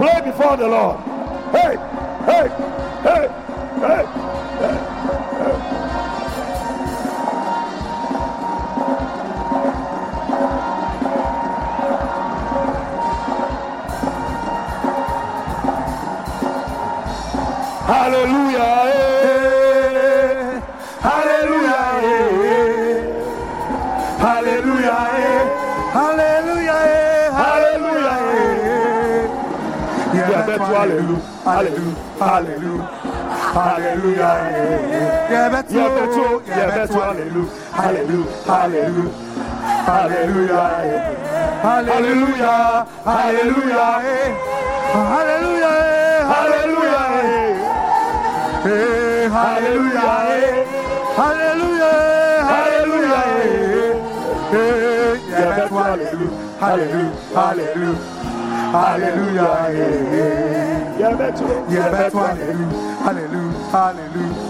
[SPEAKER 4] Pray before the Lord. Hey, hey, hey, hey, hey. Hallelujah. eh. Hallelujah. eh.
[SPEAKER 5] Hallelujah, eh. Hallelujah, eh. Hallelujah, eh.
[SPEAKER 4] Yeah, that's hallelujah. Hallelujah.
[SPEAKER 5] Hallelujah. Hallelujah, eh. Yeah, that's
[SPEAKER 4] Yeah, that's
[SPEAKER 5] all.
[SPEAKER 4] all. Yeah, that's all.
[SPEAKER 5] hallelujah. Hallelujah. Hallelujah. Hallelujah, eh. Hallelujah. Hallelujah, Hallelujah. Hallelujah, Hallelujah, eh. Hallelujah.
[SPEAKER 1] Hey, yɛbɛto hallelujah, hallelujah, hallelujah, hallelujah. Hey,
[SPEAKER 4] yɛbɛto
[SPEAKER 1] yɛbɛto hallelujah, hallelujah, hallelujah,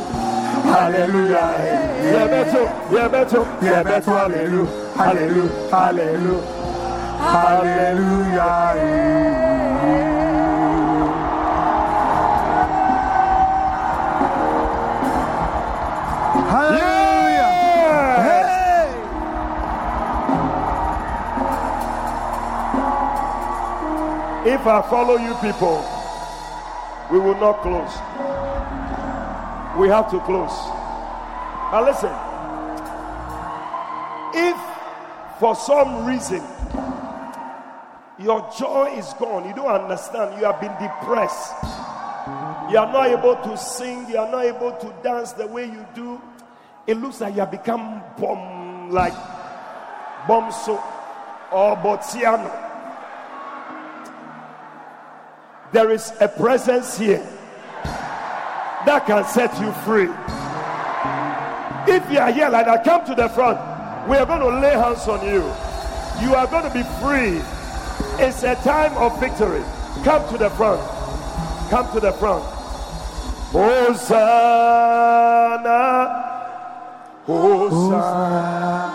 [SPEAKER 1] hallelujah. Hey,
[SPEAKER 4] yɛbɛto yɛbɛto
[SPEAKER 1] yɛbɛto hallelujah, hallelujah, hallelujah, hallelujah.
[SPEAKER 4] If I follow you people, we will not close. We have to close. Now listen. If for some reason your joy is gone, you don't understand, you have been depressed, you are not able to sing, you are not able to dance the way you do, it looks like you have become bomb like bomso or botiano. There is a presence here that can set you free. If you are here like that, come to the front. We are going to lay hands on you. You are going to be free. It's a time of victory. Come to the front. Come to the front. Hosanna. Hosanna.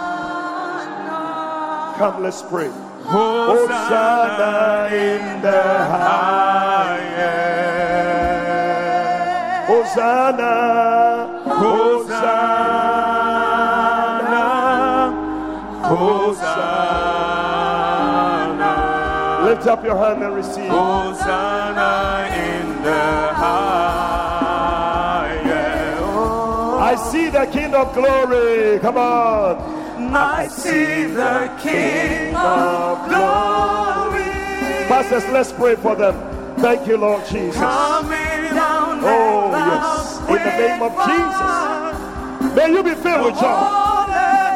[SPEAKER 4] Come, let's pray. Hosanna in the highest. Hosanna. Hosanna. Hosanna. Lift up your hand and receive.
[SPEAKER 1] Hosanna in the highest.
[SPEAKER 4] I see the King of Glory. Come on.
[SPEAKER 1] I see the King of
[SPEAKER 4] Pastors, let's pray for them. Thank you, Lord Jesus. Oh, yes. In the name of Jesus. May you be filled with joy.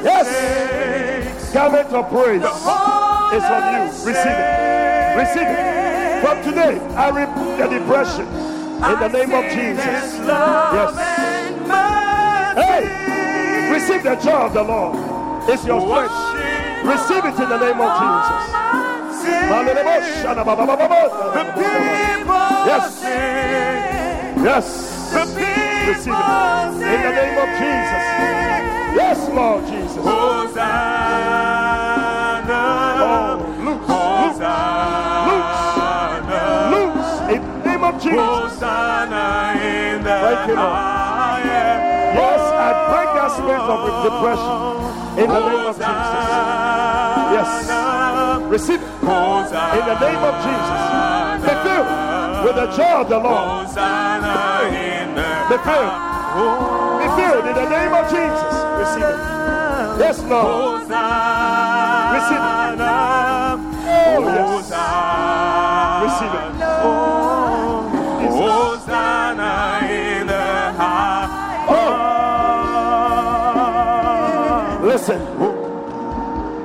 [SPEAKER 4] Yes. Garment of praise is on you. Receive it. Receive it. From today, I rebuke the depression in the name of Jesus. Yes. Hey, receive the joy of the Lord. It's your strength. Receive it in the name of Jesus. Yes. Yes. Receive it in the name of Jesus. Yes, Lord Jesus.
[SPEAKER 1] Hosanna.
[SPEAKER 4] Oh, loose,
[SPEAKER 1] Hosanna.
[SPEAKER 4] loose in the name of Jesus.
[SPEAKER 1] Hosanna in the
[SPEAKER 4] Thank you, Lord. Yes, I break that spirit of depression in the name of Jesus. Yes. Receive it in the name of Jesus. Be filled with the joy of the Lord. Be filled. Be filled in the name of Jesus. Receive it. Yes, Lord. Receive it. Oh, yes. Receive it.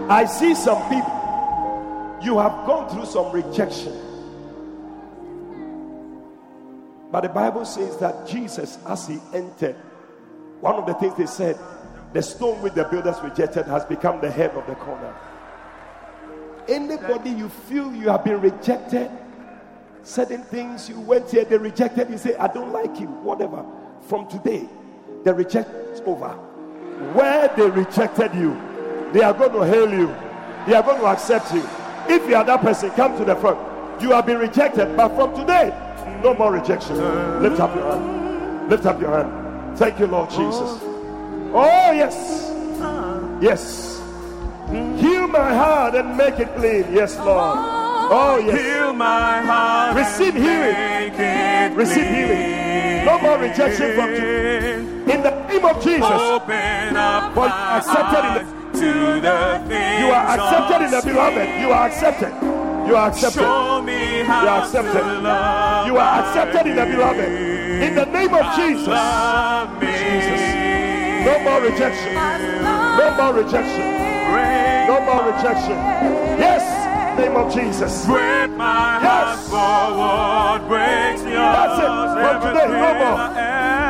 [SPEAKER 4] I see some people, you have gone through some rejection. But the Bible says that Jesus, as he entered, one of the things they said, the stone which the builders rejected has become the head of the corner. Anybody you feel you have been rejected, certain things you went here, they rejected, you say, I don't like you, whatever. From today, the rejection is over. Where they rejected you, they are going to hail you, they are going to accept you. If you are that person, come to the front. You have been rejected, but from today, no more rejection. Lift up your hand. Lift up your hand. Thank you, Lord Jesus. Oh, yes. Yes. Heal my heart and make it clean. Yes, Lord. Oh, yes.
[SPEAKER 1] Heal my heart.
[SPEAKER 4] Receive healing. Receive healing. No more rejection from
[SPEAKER 1] clean.
[SPEAKER 4] In the name of Jesus,
[SPEAKER 1] Open up
[SPEAKER 4] accepted in
[SPEAKER 1] eyes to the things
[SPEAKER 4] you are accepted in the beloved. You are accepted. You are accepted.
[SPEAKER 1] Show me how
[SPEAKER 4] You are accepted. You are accepted in the beloved. In the name of Jesus.
[SPEAKER 1] Me.
[SPEAKER 4] No more rejection. No more rejection. No more rejection. Yes, name of Jesus.
[SPEAKER 1] break my
[SPEAKER 4] Yes.
[SPEAKER 1] forward, yours.
[SPEAKER 4] That's it. From today, no more.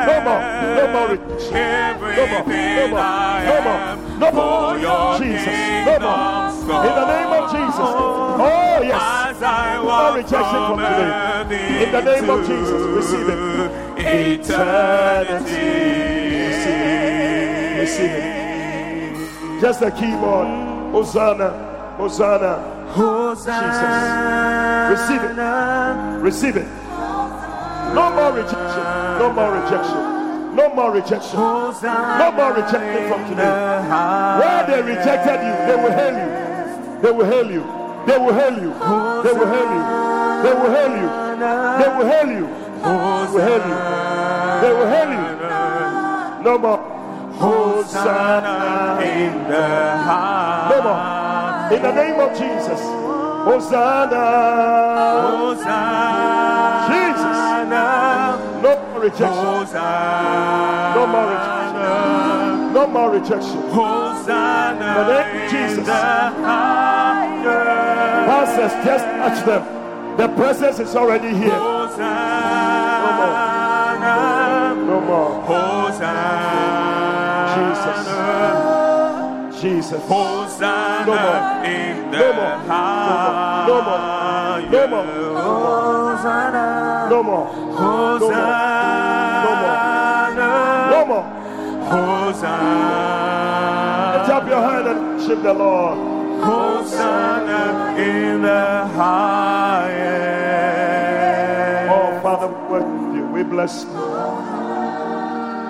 [SPEAKER 4] No more. No more rejection. No more. No more. No more. No more. Jesus. No more. In the name of Jesus. Oh, yes. No rejection from today. In the name of Jesus. Receive it. Eternity. Receive it. Receive it. Just a keyboard. Hosanna. Hosanna. Hosanna. Jesus. Receive it. Receive it. No more rejection. No more rejection. No more rejection. No more rejecting from today. Where they rejected you, they will hail you. They will hail you. They will hail you. They will hail you. They will hail you. They will hail you. They will hail you. They will hail you. No more. Hosanna in the. No more. In the name of Jesus. Hosanna. Hosanna. No more rejection. Hosanna. No more rejection. No more rejection. Hosanna. The name of Jesus. Pastors, just touch them. The presence is already here. No more. No more. Hosanna. Jesus. Jesus. Hosanna no more. in the no more. No more. No more. Hosanna. No more. Hosanna. No more. No Hosanna. Lift up your hand and worship the Lord. Hosanna in the highest. Oh, Father, we worship you. We bless you.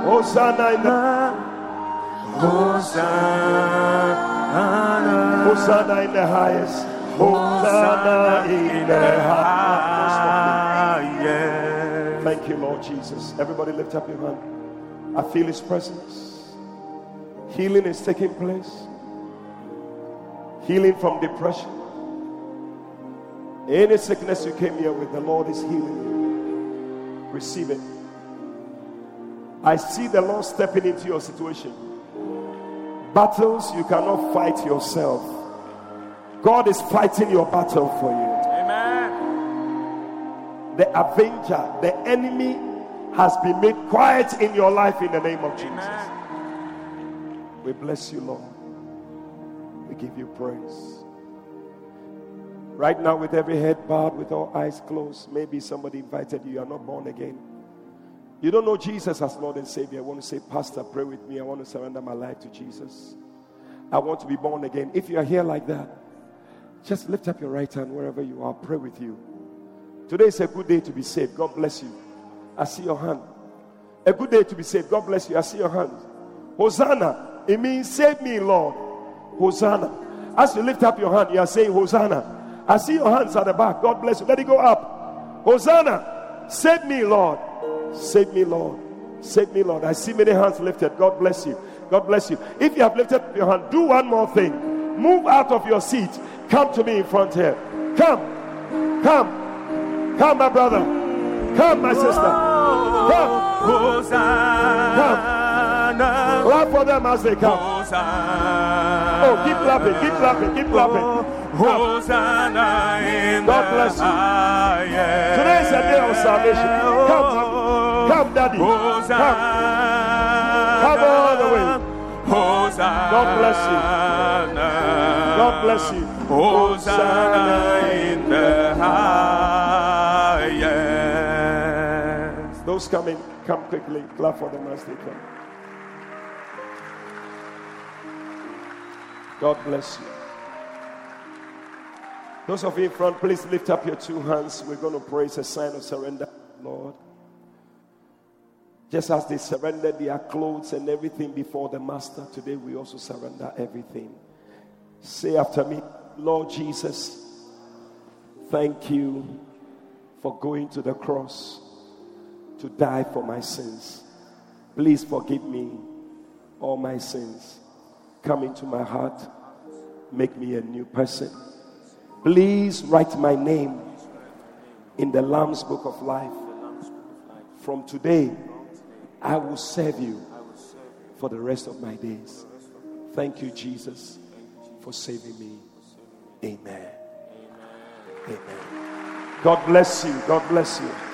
[SPEAKER 4] Hosanna in the Hosanna. Hosanna in the highest. Hosanna in the highest. Lord Jesus. Everybody lift up your hand. I feel his presence. Healing is taking place. Healing from depression. Any sickness you came here with, the Lord is healing you. Receive it. I see the Lord stepping into your situation. Battles you cannot fight yourself. God is fighting your battle for you. The avenger, the enemy has been made quiet in your life in the name of Jesus. Amen. We bless you, Lord. We give you praise. Right now, with every head bowed, with all eyes closed, maybe somebody invited you, you are not born again. You don't know Jesus as Lord and Savior. I want to say, Pastor, pray with me. I want to surrender my life to Jesus. I want to be born again. If you are here like that, just lift up your right hand wherever you are. Pray with you. Today is a good day to be saved. God bless you. I see your hand. A good day to be saved. God bless you. I see your hand. Hosanna. It means save me, Lord. Hosanna. As you lift up your hand, you are saying Hosanna. I see your hands at the back. God bless you. Let it go up. Hosanna. Save me, Lord. Save me, Lord. Save me, Lord. I see many hands lifted. God bless you. God bless you. If you have lifted your hand, do one more thing. Move out of your seat. Come to me in front here. Come. Come. Come, my brother. Come, my sister. Come. Come. Clap for them as they come. Oh, keep clapping, keep clapping, keep clapping. Hosanna God bless you. Today is a day of salvation. Come. Come, Daddy. Come. Come all the way. God bless you. God bless you. Hosanna in the highest. Those coming, come quickly. Clap for them as they come. God bless you. Those of you in front, please lift up your two hands. We're going to praise a sign of surrender, Lord. Just as they surrendered their clothes and everything before the Master, today we also surrender everything. Say after me, Lord Jesus, thank you for going to the cross to die for my sins. Please forgive me all my sins. Come into my heart, make me a new person. Please write my name in the Lamb's Book of Life. From today, I will serve you for the rest of my days. Thank you, Jesus, for saving me. Amen. Amen. God bless you. God bless you.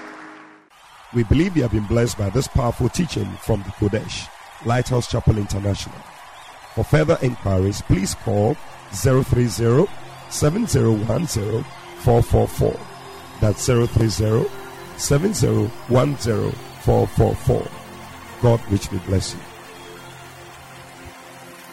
[SPEAKER 6] We believe you have been blessed by this powerful teaching from the Qodesh, Lighthouse Chapel International.
[SPEAKER 4] For further inquiries, please call 030 7010 444. That's 030 7010 444. God richly bless you.